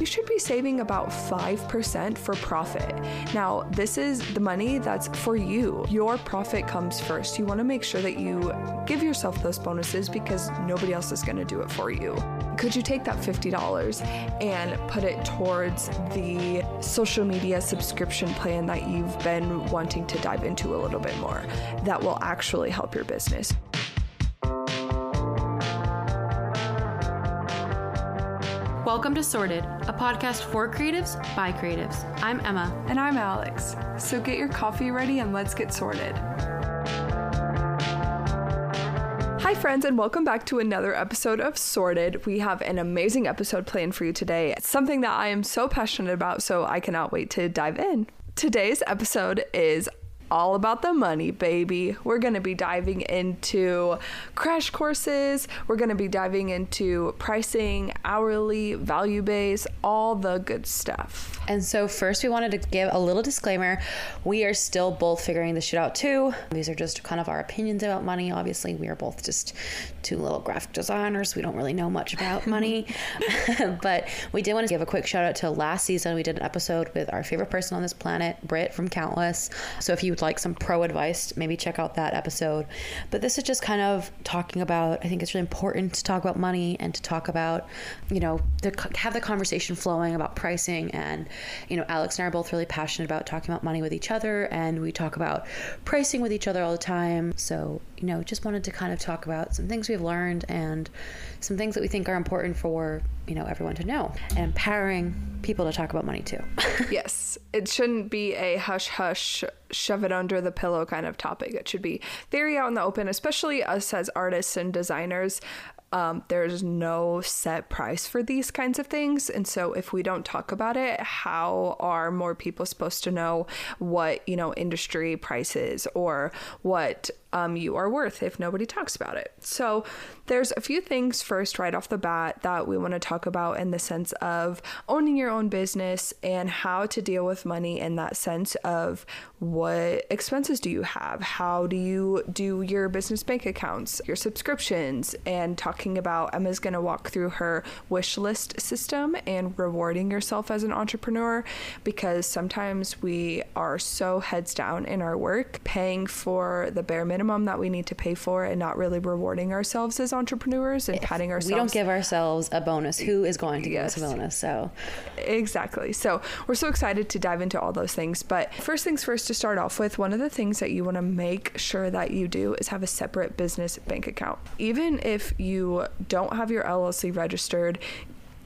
you should be saving about 5% for profit. Now, this is the money that's for you. Your profit comes first. You want to make sure that you give yourself those bonuses because nobody else is going to do it for you. Could you take that $50 and put it towards the social media subscription plan that you've been wanting to dive into a little bit more that will actually help your business? Welcome to Sorted, a podcast for creatives by creatives. I'm Emma. And I'm Alex. So get your coffee ready and let's get sorted. Hi, friends, and welcome back to another episode of Sorted. We have an amazing episode planned for you today. It's something that I am so passionate about, so I cannot wait to dive in. Today's episode is all about the money, baby. We're going to be diving into crash courses. We're going to be diving into pricing, hourly, value base, all the good stuff. And so, first, we wanted to give a little disclaimer. We are still both figuring this shit out too. These are just kind of our opinions about money. Obviously, we are both just two little graphic designers. We don't really know much about money. but we did want to give a quick shout out to last season. We did an episode with our favorite person on this planet, Britt from Countless. So, if you like some pro advice, maybe check out that episode. But this is just kind of talking about, I think it's really important to talk about money and to talk about, you know, have the conversation flowing about pricing. And, you know, Alex and I are both really passionate about talking about money with each other. And we talk about pricing with each other all the time. So, you know, just wanted to kind of talk about some things we've learned and some things that we think are important for, you know, everyone to know and empowering people to talk about money too. yes. It shouldn't be a hush hush, shove it under the pillow kind of topic. It should be very out in the open, especially us as artists and designers. Um, there's no set price for these kinds of things. And so if we don't talk about it, how are more people supposed to know what, you know, industry prices or what um, you are worth if nobody talks about it. So, there's a few things first, right off the bat, that we want to talk about in the sense of owning your own business and how to deal with money in that sense of what expenses do you have? How do you do your business bank accounts, your subscriptions, and talking about Emma's going to walk through her wish list system and rewarding yourself as an entrepreneur because sometimes we are so heads down in our work, paying for the bare minimum minimum that we need to pay for and not really rewarding ourselves as entrepreneurs and if patting ourselves. We don't give ourselves a bonus. Who is going to give yes. us a bonus? So, exactly. So, we're so excited to dive into all those things. But first things first, to start off with, one of the things that you want to make sure that you do is have a separate business bank account. Even if you don't have your LLC registered,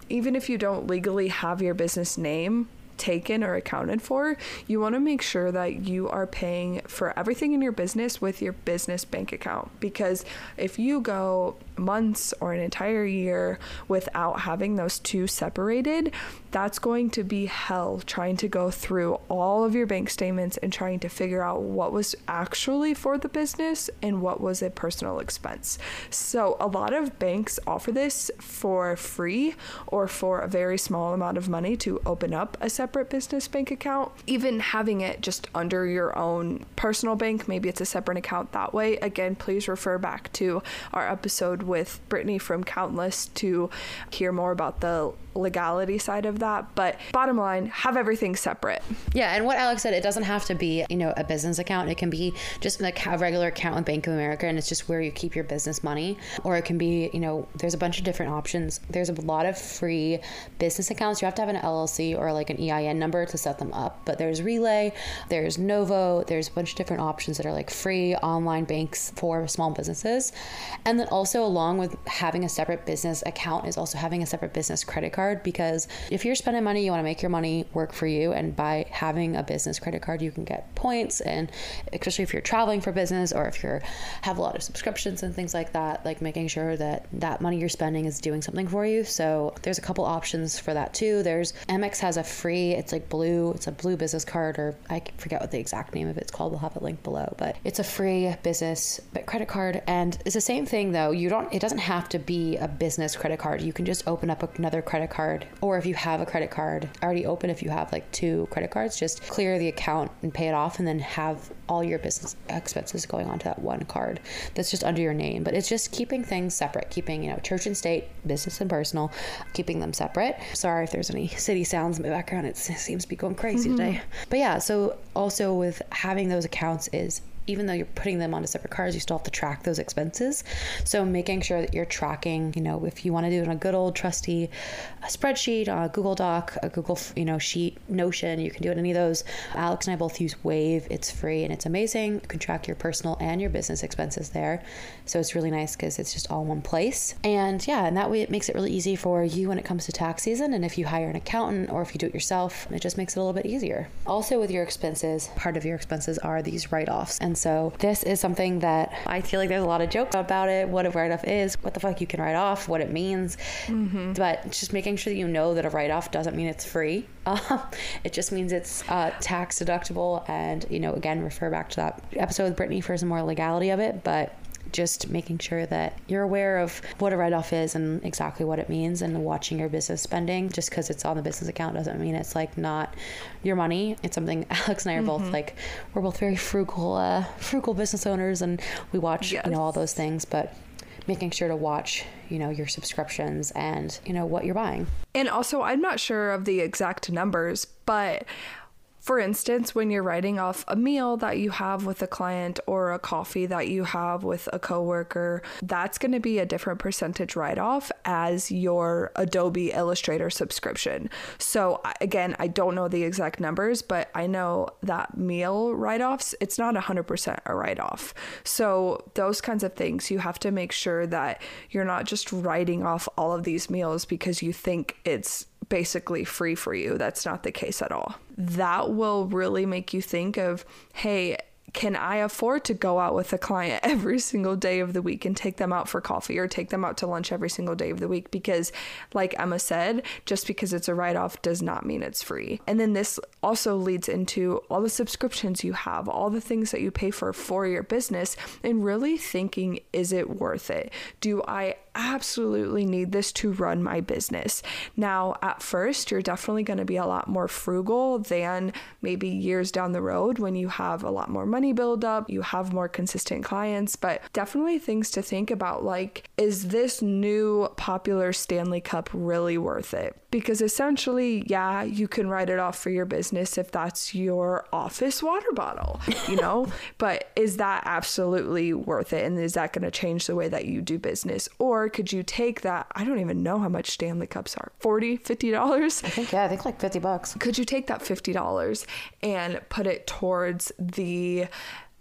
even if you don't legally have your business name taken or accounted for, you want to make sure that you are paying for everything in your business with your business bank account. Because if you go months or an entire year without having those two separated, that's going to be hell trying to go through all of your bank statements and trying to figure out what was actually for the business and what was a personal expense. So, a lot of banks offer this for free or for a very small amount of money to open up a separate business bank account. Even having it just under your own personal bank, maybe it's a separate account that way. Again, please refer back to our episode with Brittany from Countless to hear more about the legality side of that. But bottom line, have everything separate. Yeah, and what Alex said, it doesn't have to be, you know, a business account. It can be just like a regular account with Bank of America and it's just where you keep your business money. Or it can be, you know, there's a bunch of different options. There's a lot of free business accounts. You have to have an LLC or like an EIN number to set them up. But there's Relay, there's Novo, there's a bunch of different options that are like free online banks for small businesses. And then also along with having a separate business account is also having a separate business credit card card because if you're spending money, you want to make your money work for you. And by having a business credit card, you can get points. And especially if you're traveling for business or if you have a lot of subscriptions and things like that, like making sure that that money you're spending is doing something for you. So there's a couple options for that too. There's Amex has a free, it's like blue, it's a blue business card, or I forget what the exact name of it's called. We'll have it linked below, but it's a free business credit card. And it's the same thing though. You don't, it doesn't have to be a business credit card. You can just open up another credit card, or if you have a credit card already open, if you have like two credit cards, just clear the account and pay it off, and then have all your business expenses going onto that one card that's just under your name. But it's just keeping things separate, keeping, you know, church and state, business and personal, keeping them separate. Sorry if there's any city sounds in my background. It seems to be going crazy mm-hmm. today. But yeah, so also with having those accounts is even though you're putting them onto separate cards, you still have to track those expenses. So making sure that you're tracking, you know, if you want to do it on a good old trusty a spreadsheet, a Google Doc, a Google, you know, sheet, Notion, you can do it any of those. Alex and I both use Wave. It's free and it's amazing. You can track your personal and your business expenses there. So it's really nice because it's just all one place. And yeah, and that way it makes it really easy for you when it comes to tax season. And if you hire an accountant or if you do it yourself, it just makes it a little bit easier. Also with your expenses, part of your expenses are these write-offs. And and so this is something that I feel like there's a lot of jokes about it, what a write off is, what the fuck you can write off, what it means. Mm-hmm. But just making sure that you know that a write off doesn't mean it's free. Um, it just means it's uh, tax deductible. And, you know, again, refer back to that episode with Brittany for some more legality of it. But just making sure that you're aware of what a write off is and exactly what it means and watching your business spending. Just because it's on the business account doesn't mean it's like not your money. It's something Alex and I are mm-hmm. both like, we're both very frugal, uh, frugal business owners and we watch, yes. you know, all those things. But making sure to watch, you know, your subscriptions and, you know, what you're buying. And also, I'm not sure of the exact numbers, but for instance, when you're writing off a meal that you have with a client or a coffee that you have with a coworker, that's going to be a different percentage write off as your Adobe Illustrator subscription. So, again, I don't know the exact numbers, but I know that meal write offs, it's not 100% a write off. So, those kinds of things, you have to make sure that you're not just writing off all of these meals because you think it's basically free for you. That's not the case at all. That will really make you think of, hey, can I afford to go out with a client every single day of the week and take them out for coffee or take them out to lunch every single day of the week? Because, like Emma said, just because it's a write off does not mean it's free. And then this also leads into all the subscriptions you have, all the things that you pay for for your business, and really thinking, is it worth it? Do I absolutely need this to run my business. Now, at first, you're definitely going to be a lot more frugal than maybe years down the road when you have a lot more money build up, you have more consistent clients, but definitely things to think about like, is this new popular Stanley Cup really worth it? Because essentially, yeah, you can write it off for your business if that's your office water bottle, you know, but is that absolutely worth it? And is that going to change the way that you do business? Or could you take that? I don't even know how much Stanley Cups are 40 $50? I think, yeah, I think like 50 bucks. Could you take that $50 and put it towards the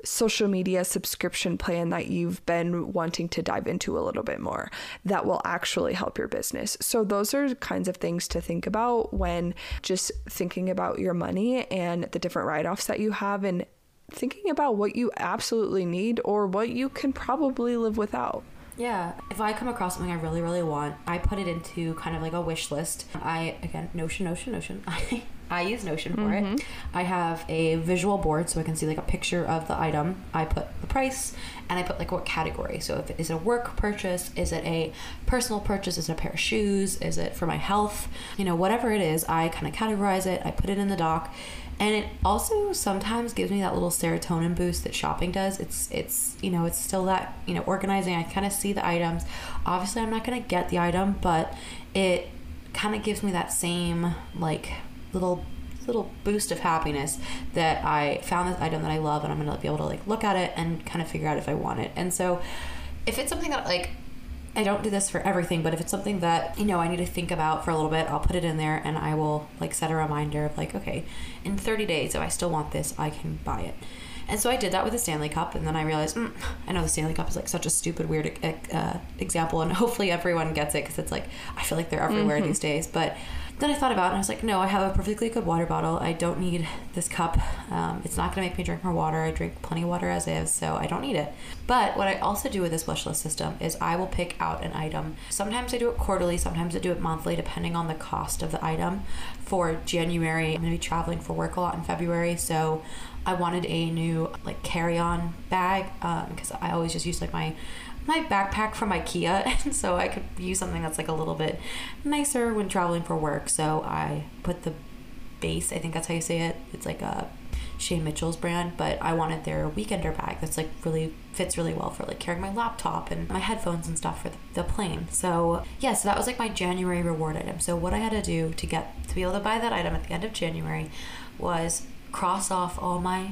social media subscription plan that you've been wanting to dive into a little bit more that will actually help your business. So, those are kinds of things to think about when just thinking about your money and the different write offs that you have and thinking about what you absolutely need or what you can probably live without. Yeah, if I come across something I really, really want, I put it into kind of like a wish list. I again, Notion, Notion, Notion. I I use Notion for mm-hmm. it. I have a visual board so I can see like a picture of the item. I put the price and I put like what category. So if it is a work purchase, is it a personal purchase, is it a pair of shoes, is it for my health? You know, whatever it is, I kind of categorize it. I put it in the doc and it also sometimes gives me that little serotonin boost that shopping does. It's it's you know it's still that you know organizing. I kind of see the items. Obviously i'm not going to get the item but it kind of gives me that same like little little boost of happiness that i found this item that i love and i'm going to be able to like look at it and kind of figure out if i want it. And so if it's something that like I don't do this for everything, but if it's something that, you know, I need to think about for a little bit, I'll put it in there and I will like set a reminder of like, okay, in 30 days, if I still want this, I can buy it. And so I did that with the Stanley Cup, and then I realized, mm, I know the Stanley Cup is like such a stupid, weird uh, example, and hopefully everyone gets it because it's like, I feel like they're everywhere mm-hmm. these days. But then I thought about it and I was like, no, I have a perfectly good water bottle. I don't need this cup. Um, it's not going to make me drink more water. I drink plenty of water as is, so I don't need it. But what I also do with this wish list system is I will pick out an item. Sometimes I do it quarterly, sometimes I do it monthly, depending on the cost of the item. For January, I'm going to be traveling for work a lot in February, so I wanted a new like carry-on bag because um, I always just use like my my backpack from IKEA, and so I could use something that's like a little bit nicer when traveling for work. So I put the Béis. I think that's how you say it. It's like a Shay Mitchell's brand, but I wanted their weekender bag that's like really fits really well for like carrying my laptop and my headphones and stuff for the plane. So yeah, so that was like my January reward item. So what I had to do to get to be able to buy that item at the end of January was cross off all my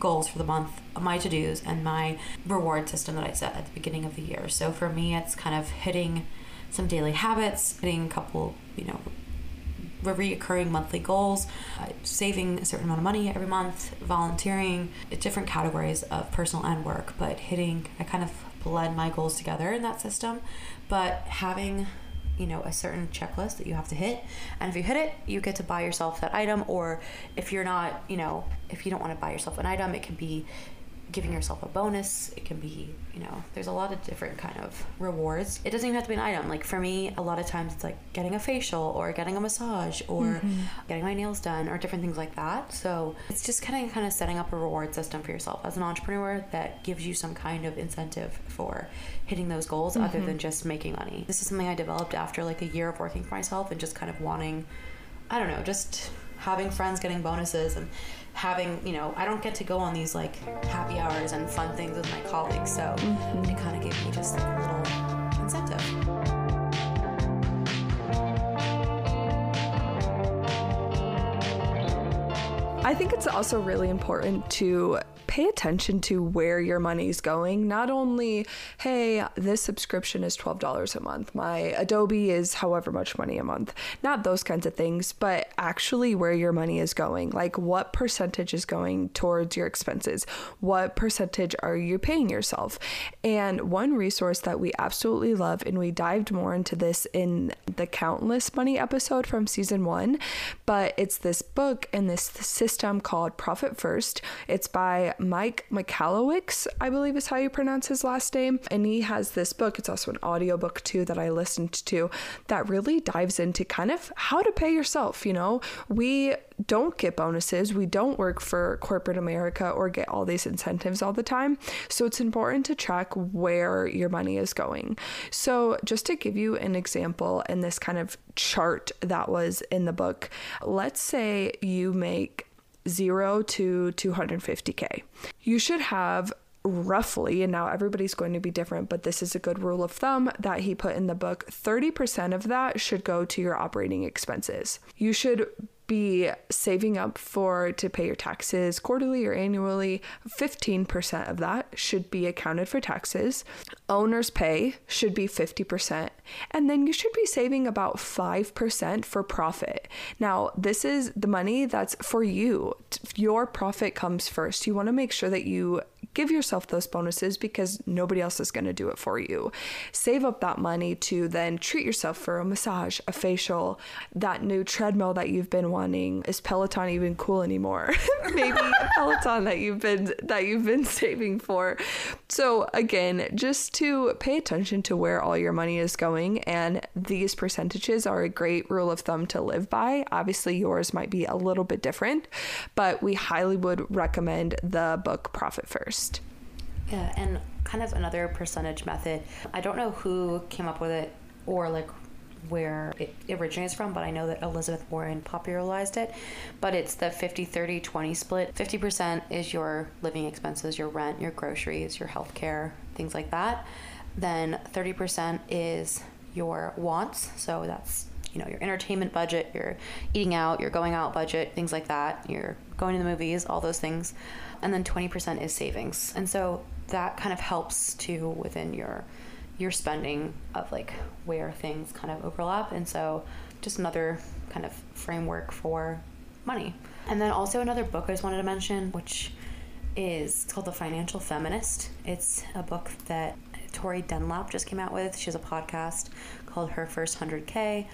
goals for the month, my to dos, and my reward system that I set at the beginning of the year. So for me, it's kind of hitting some daily habits, hitting a couple, you know, reoccurring monthly goals, uh, saving a certain amount of money every month, volunteering, different categories of personal and work, but hitting, I kind of blend my goals together in that system, but having you know a certain checklist that you have to hit. And if you hit it you get to buy yourself that item or if you're not you know if you don't want to buy yourself an item it can be giving yourself a bonus. It can be, you know, there's a lot of different kind of rewards. It doesn't even have to be an item. Like for me, a lot of times it's like getting a facial or getting a massage or mm-hmm. getting my nails done or different things like that. So it's just kind of kind of setting up a reward system for yourself as an entrepreneur that gives you some kind of incentive for hitting those goals mm-hmm. other than just making money. This is something I developed after like a year of working for myself and just kind of wanting I don't know, just having friends getting bonuses and having, you know, I don't get to go on these like happy hours and fun things with my colleagues. So mm-hmm. it kind of gave me just like a little incentive. I think it's also really important to pay attention to where your money's going. Not only, hey, this subscription is $12 a month, my Adobe is however much money a month, not those kinds of things, but actually where your money is going. Like what percentage is going towards your expenses? What percentage are you paying yourself? And one resource that we absolutely love, and we dived more into this in the Countless Money episode from season one, but it's this book and this system called Profit First. It's by Mike Michalowicz, I believe is how you pronounce his last name. And he has this book, it's also an audiobook too that I listened to that really dives into kind of how to pay yourself. You know, we don't get bonuses, we don't work for corporate America or get all these incentives all the time. So it's important to track where your money is going. So, just to give you an example in this kind of chart that was in the book, let's say you make zero to 250K. You should have roughly, and now everybody's going to be different, but this is a good rule of thumb that he put in the book 30% of that should go to your operating expenses. You should be saving up for to pay your taxes quarterly or annually. 15% of that should be accounted for taxes. Owner's pay should be 50%. And then you should be saving about 5% for profit. Now, this is the money that's for you. Your profit comes first. You want to make sure that you give yourself those bonuses because nobody else is going to do it for you. Save up that money to then treat yourself for a massage, a facial, that new treadmill that you've been wanting. Is Peloton even cool anymore? Maybe a Peloton that you've been that you've been saving for. So again, just to pay attention to where all your money is going and these percentages are a great rule of thumb to live by. Obviously yours might be a little bit different, but we highly would recommend the book Profit First. Yeah, and kind of another percentage method. I don't know who came up with it or like where it originates from, but I know that Elizabeth Warren popularized it. But it's the 50 30 20 split. 50% is your living expenses, your rent, your groceries, your health care, things like that. Then 30% is your wants. So that's you know your entertainment budget, your eating out, your going out budget, things like that. You're going to the movies, all those things. And then 20% is savings. And so that kind of helps to within your your spending of like where things kind of overlap and so just another kind of framework for money. And then also another book i just wanted to mention which is called the financial feminist. It's a book that tori dunlap just came out with. She has a podcast called her first 100k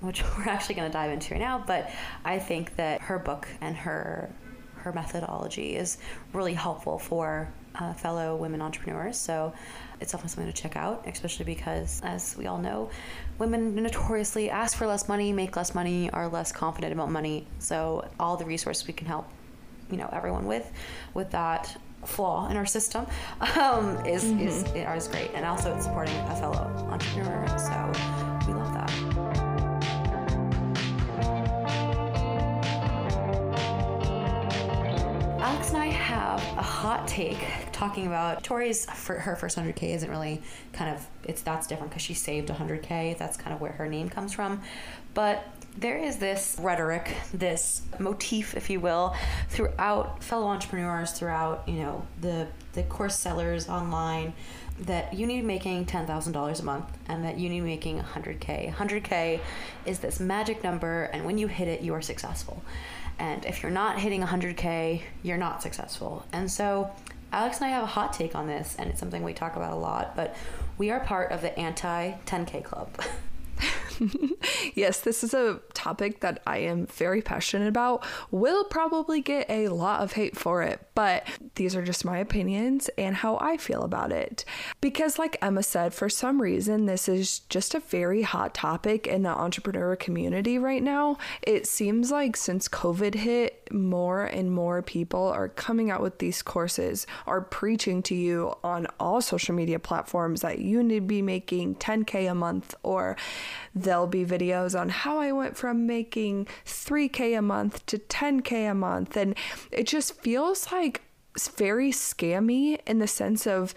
which we're actually going to dive into right now but i think that her book and her her methodology is really helpful for uh, fellow women entrepreneurs. So it's definitely something to check out, especially because, as we all know, women notoriously ask for less money, make less money, are less confident about money. So all the resources we can help, you know, everyone with, with that flaw in our system um, is, mm-hmm. is, is great. And also it's supporting a fellow entrepreneur. So we love that. A hot take talking about Tori's her first 100k isn't really kind of it's that's different because she saved 100k that's kind of where her name comes from but there is this rhetoric, this motif, if you will, throughout fellow entrepreneurs, throughout you know the the course sellers online, that you need making ten thousand dollars a month, and that you need making hundred k. Hundred k is this magic number, and when you hit it, you are successful. And if you're not hitting 100k, you're not successful. And so Alex and I have a hot take on this, and it's something we talk about a lot, but we are part of the anti 10K club. yes, this is a topic that I am very passionate about. Will probably get a lot of hate for it, but these are just my opinions and how I feel about it. Because, like Emma said, for some reason, this is just a very hot topic in the entrepreneur community right now. It seems like since COVID hit, more and more people are coming out with these courses, are preaching to you on all social media platforms that you need to be making 10K a month or There'll be videos on how I went from making 3K a month to 10K a month. And it just feels like very scammy in the sense of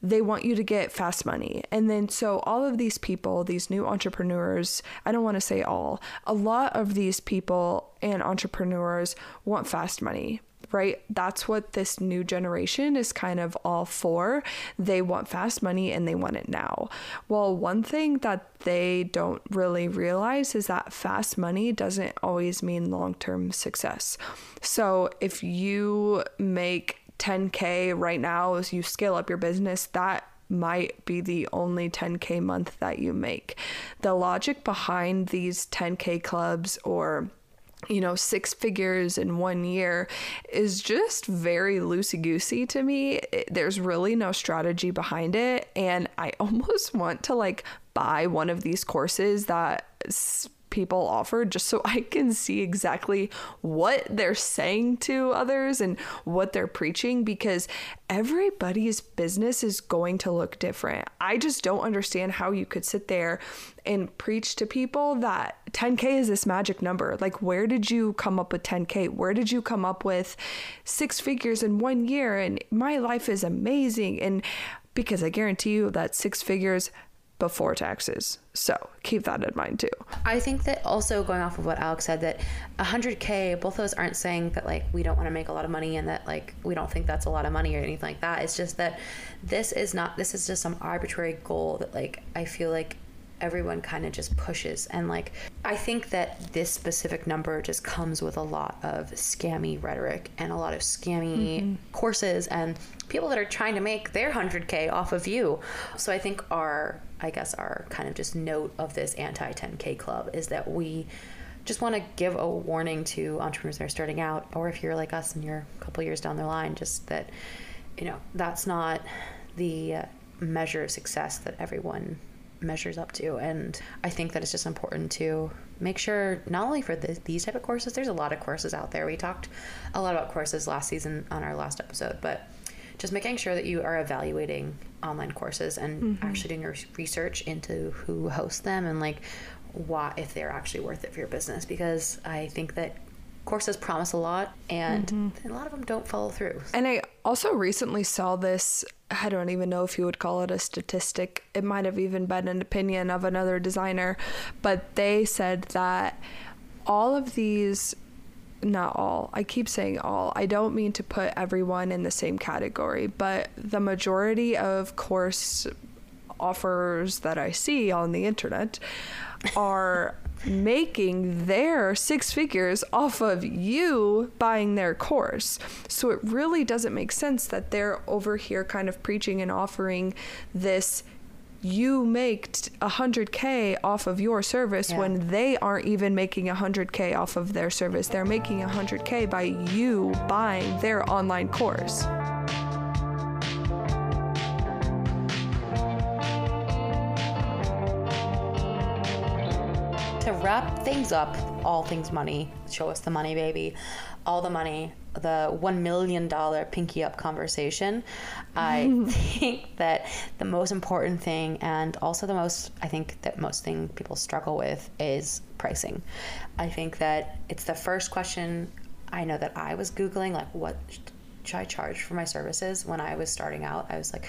they want you to get fast money. And then, so all of these people, these new entrepreneurs, I don't want to say all, a lot of these people and entrepreneurs want fast money right? That's what this new generation is kind of all for. They want fast money and they want it now. Well, one thing that they don't really realize is that fast money doesn't always mean long term success. So if you make 10K right now as you scale up your business, that might be the only 10K month that you make. The logic behind these 10K clubs or you know, six figures in one year is just very loosey goosey to me. It, there's really no strategy behind it. And I almost want to like buy one of these courses that people offer just so I can see exactly what they're saying to others and what they're preaching because everybody's business is going to look different. I just don't understand how you could sit there and preach to people that 10K is this magic number. Like, where did you come up with 10K? Where did you come up with six figures in one year? And my life is amazing. And because I guarantee you that six figures before taxes. So keep that in mind too. I think that also going off of what Alex said, that 100K, both of us aren't saying that like we don't want to make a lot of money and that like we don't think that's a lot of money or anything like that. It's just that this is not, this is just some arbitrary goal that like I feel like everyone kind of just pushes. And like, I think that this specific number just comes with a lot of scammy rhetoric and a lot of scammy mm-hmm. courses and people that are trying to make their 100K off of you. So I think our, I guess, our kind of just note of this anti 10K club is that we just want to give a warning to entrepreneurs that are starting out, or if you're like us and you're a couple years down the line, just that, you know, that's not the measure of success that everyone measures up to. And I think that it's just important to make sure not only for the, these type of courses, there's a lot of courses out there. We talked a lot about courses last season on our last episode, but just making sure that you are evaluating online courses and mm-hmm. actually doing your research into who hosts them and like why if they're actually worth it for your business because I think that courses promise a lot and mm-hmm. a lot of them don't follow through. And I also recently saw this I don't even know if you would call it a statistic. It might have even been an opinion of another designer, but they said that all of these not all. I keep saying all. I don't mean to put everyone in the same category, but the majority of course offers that I see on the internet are making their six figures off of you buying their course. So it really doesn't make sense that they're over here kind of preaching and offering this you make 100k off of your service yeah. when they aren't even making 100k off of their service. They're making 100k by you buying their online course. Things up, all things money. Show us the money, baby. All the money, the $1 million pinky up conversation. I think that the most important thing, and also the most, I think that most thing people struggle with is pricing. I think that it's the first question I know that I was Googling, like, what should I charge for my services when I was starting out? I was like,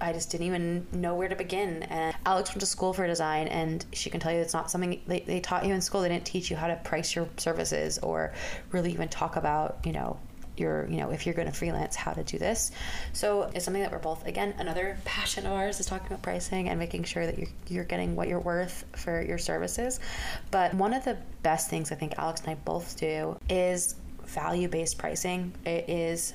I just didn't even know where to begin. And Alex went to school for design, and she can tell you it's not something they, they taught you in school. They didn't teach you how to price your services or really even talk about, you know, your, you know, if you're going to freelance, how to do this. So it's something that we're both, again, another passion of ours is talking about pricing and making sure that you're, you're getting what you're worth for your services. But one of the best things I think Alex and I both do is value based pricing. It is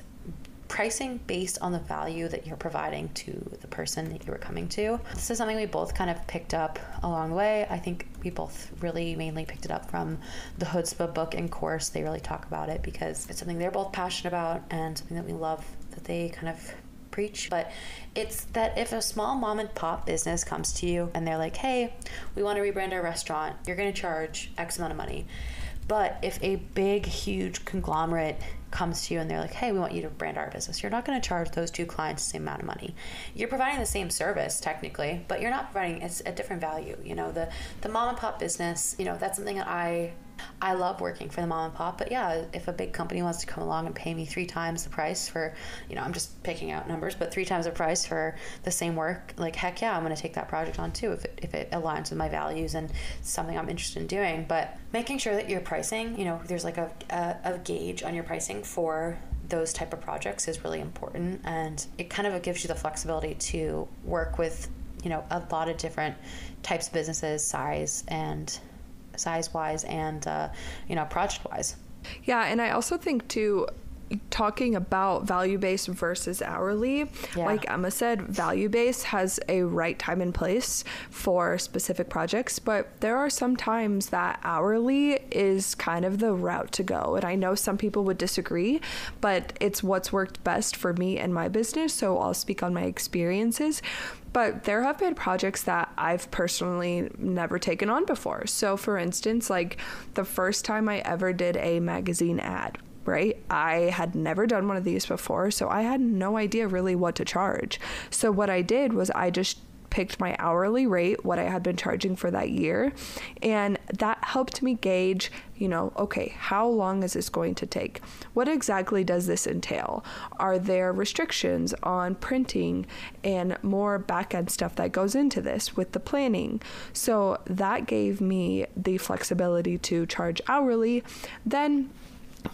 pricing based on the value that you're providing to the person that you were coming to. This is something we both kind of picked up along the way. I think we both really mainly picked it up from the Chutzpah book and course. They really talk about it because it's something they're both passionate about and something that we love that they kind of preach. But it's that if a small mom and pop business comes to you and they're like, hey, we want to rebrand our restaurant, you're going to charge X amount of money. But if a big, huge conglomerate comes to you and they're like, hey, we want you to brand our business, you're not going to charge those two clients the same amount of money. You're providing the same service technically, but you're not providing it's a different value. You know, the the mom and pop business, you know, that's something that I I love working for the mom and pop, but yeah, if a big company wants to come along and pay me three times the price for, you know, I'm just picking out numbers, but three times the price for the same work, like heck yeah, I'm going to take that project on too if it, if it aligns with my values and something I'm interested in doing. But making sure that your pricing, you know, there's like a, a, a gauge on your pricing for those type of projects is really important and it kind of gives you the flexibility to work with you know a lot of different types of businesses size and size wise and uh, you know project wise. Yeah, and I also think too talking about value based versus hourly, yeah. like Emma said, value based has a right time and place for specific projects, but there are some times that hourly is kind of the route to go. And I know some people would disagree, but it's what's worked best for me and my business. So I'll speak on my experiences. But there have been projects that I've personally never taken on before. So, for instance, like the first time I ever did a magazine ad, right? I had never done one of these before, so I had no idea really what to charge. So, what I did was I just picked my hourly rate, what I had been charging for that year, and that helped me gauge, you know, okay, how long is this going to take? What exactly does this entail? Are there restrictions on printing and more back end stuff that goes into this with the planning? So that gave me the flexibility to charge hourly. Then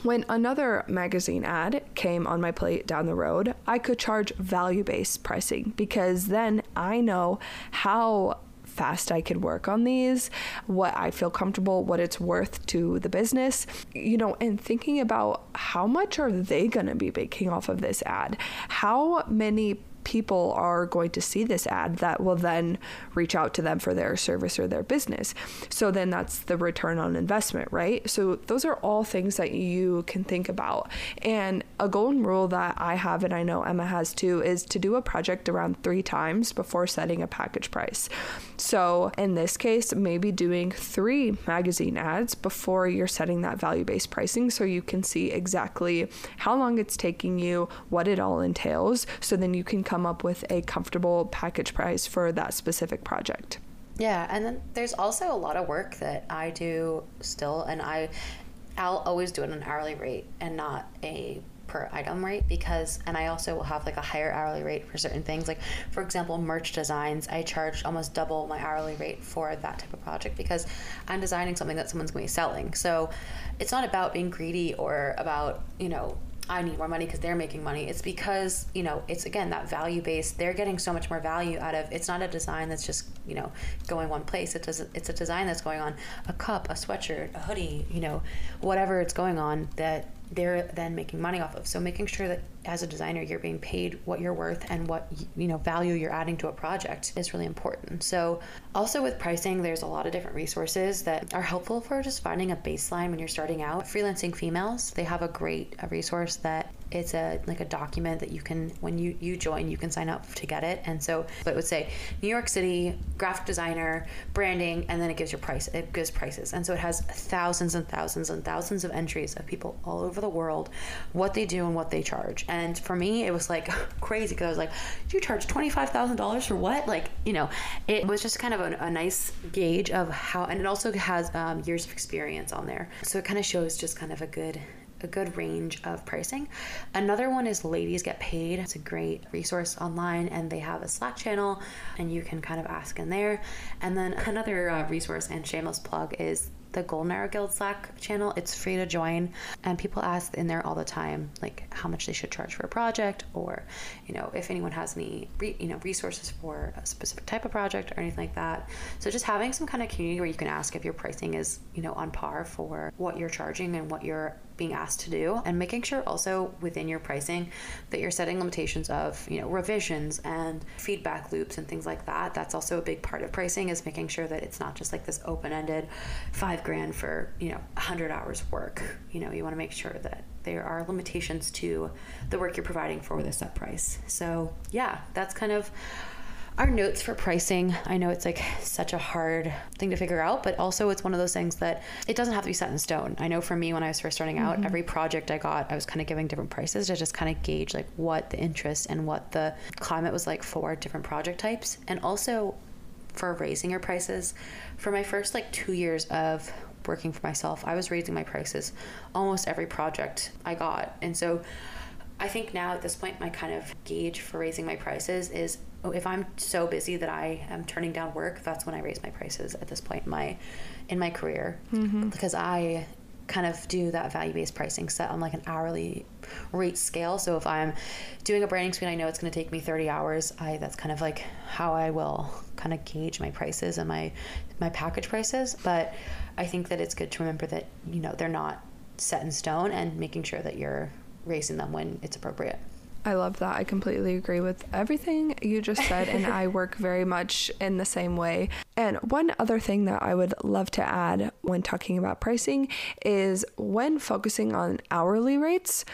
when another magazine ad came on my plate down the road, I could charge value based pricing because then I know how fast I can work on these, what I feel comfortable, what it's worth to the business, you know, and thinking about how much are they going to be making off of this ad? How many people are going to see this ad that will then reach out to them for their service or their business. So then that's the return on investment, right? So those are all things that you can think about. And a golden rule that I have, and I know Emma has too, is to do a project around three times before setting a package price. So in this case, maybe doing three magazine ads before you're setting that value based pricing so you can see exactly how long it's taking you, what it all entails. So then you can come come up with a comfortable package price for that specific project. Yeah, and then there's also a lot of work that I do still, and I, I'll always do it an hourly rate and not a per item rate because and I also will have like a higher hourly rate for certain things like for example merch designs I charge almost double my hourly rate for that type of project because I'm designing something that someone's going to be selling so it's not about being greedy or about you know I need more money because they're making money. It's because, you know, it's again that value based. They're getting so much more value out of it's not a design that's just, you know, going one place. It does it's a design that's going on a cup, a sweatshirt, a hoodie, you know, whatever it's going on that they're then making money off of. So making sure that as a designer you're being paid what you're worth and what you know value you're adding to a project is really important. So also with pricing there's a lot of different resources that are helpful for just finding a baseline when you're starting out. Freelancing females, they have a great resource that it's a like a document that you can when you you join you can sign up to get it. And so it would say new york city graphic designer branding and then it gives your price it gives prices. And so it has thousands and thousands and thousands of entries of people all over the world what they do and what they charge. And for me it was like crazy because i was like do you charge $25000 for what? Like you know it was just kind of a, a nice gauge of how and it also has um, years of experience on there. So it kind of shows just kind of a good a good range of pricing. Another one is Ladies Get Paid. It's a great resource online and they have a Slack channel and you can kind of ask in there. And then another uh, resource and shameless plug is the Golden Hour Guild Slack channel. It's free to join, and people ask in there all the time, like how much they should charge for a project, or you know if anyone has any re- you know resources for a specific type of project or anything like that. So just having some kind of community where you can ask if your pricing is you know on par for what you're charging and what you're being asked to do and making sure also within your pricing that you're setting limitations of you know revisions and feedback loops and things like that. That's also a big part of pricing is making sure that it's not just like this open-ended five grand for you know 100 hours work. You know you want to make sure that there are limitations to the work you're providing for the set price. So yeah that's kind of our notes for pricing i know it's like such a hard thing to figure out but also it's one of those things that it doesn't have to be set in stone. I know for me when i was first starting out mm-hmm. every project i got i was kind of giving different prices to just kind of gauge like what the interest and what the climate was like for different project types. And also for raising your prices for my first like two years of working for myself i was raising my prices almost every project i got. And so I think now at this point, my kind of gauge for raising my prices is oh, if I'm so busy that I am turning down work, that's when I raise my prices at this point in my in my career mm-hmm. because I kind of do that value-based pricing set on like an hourly rate scale. So if I'm doing a branding screen, I know it's going to take me 30 hours. I that's kind of like how I will kind of gauge my prices and my my package prices. But I think that it's good to remember that you know they're not set in stone and making sure that you're raising them when it's appropriate. I love that. I completely agree with everything you just said, and I work very much in the same way. And one other thing that I would love to add when talking about pricing is when focusing on hourly rates,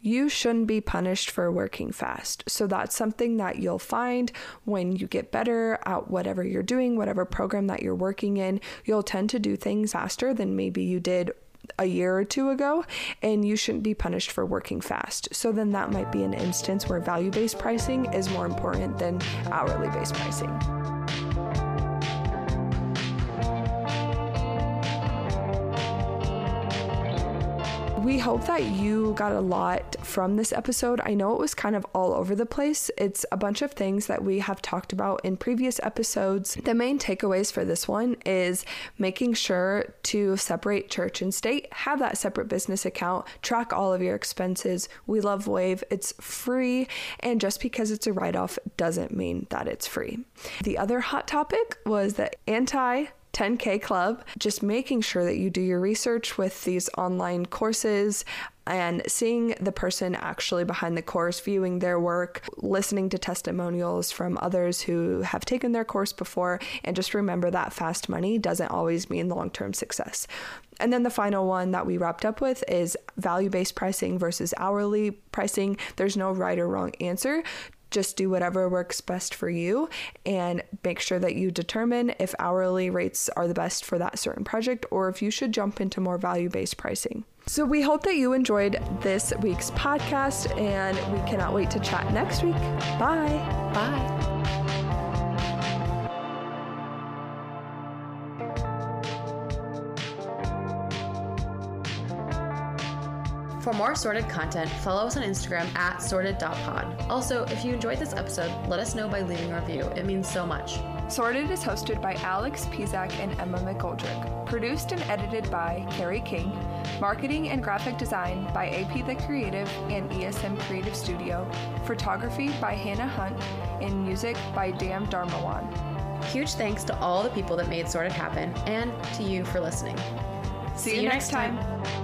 you shouldn't be punished for working fast. So that's something that you'll find when you get better at whatever you're doing, whatever program that you're working in. You'll tend to do things faster than maybe you did a year or two ago, and you shouldn't be punished for working fast. So then that might be an instance where value based pricing is more important than hourly based pricing. We hope that you got a lot from this episode. I know it was kind of all over the place. It's a bunch of things that we have talked about in previous episodes. The main takeaways for this one is making sure to separate church and state, have that separate business account, track all of your expenses. We love Wave, it's free, and just because it's a write off doesn't mean that it's free. The other hot topic was the anti 10K Club, just making sure that you do your research with these online courses and seeing the person actually behind the course, viewing their work, listening to testimonials from others who have taken their course before, and just remember that fast money doesn't always mean long term success. And then the final one that we wrapped up with is value based pricing versus hourly pricing. There's no right or wrong answer just do whatever works best for you and make sure that you determine if hourly rates are the best for that certain project or if you should jump into more value based pricing. So, we hope that you enjoyed this week's podcast and we cannot wait to chat next week. Bye. Bye. For more sorted content, follow us on Instagram at sorted.pod. Also, if you enjoyed this episode, let us know by leaving a review. It means so much. Sorted is hosted by Alex Pizak and Emma McGoldrick. Produced and edited by Carrie King. Marketing and graphic design by AP The Creative and ESM Creative Studio. Photography by Hannah Hunt. And music by Dan Dharmawan. Huge thanks to all the people that made Sorted happen and to you for listening. See, See you, you, next time. time.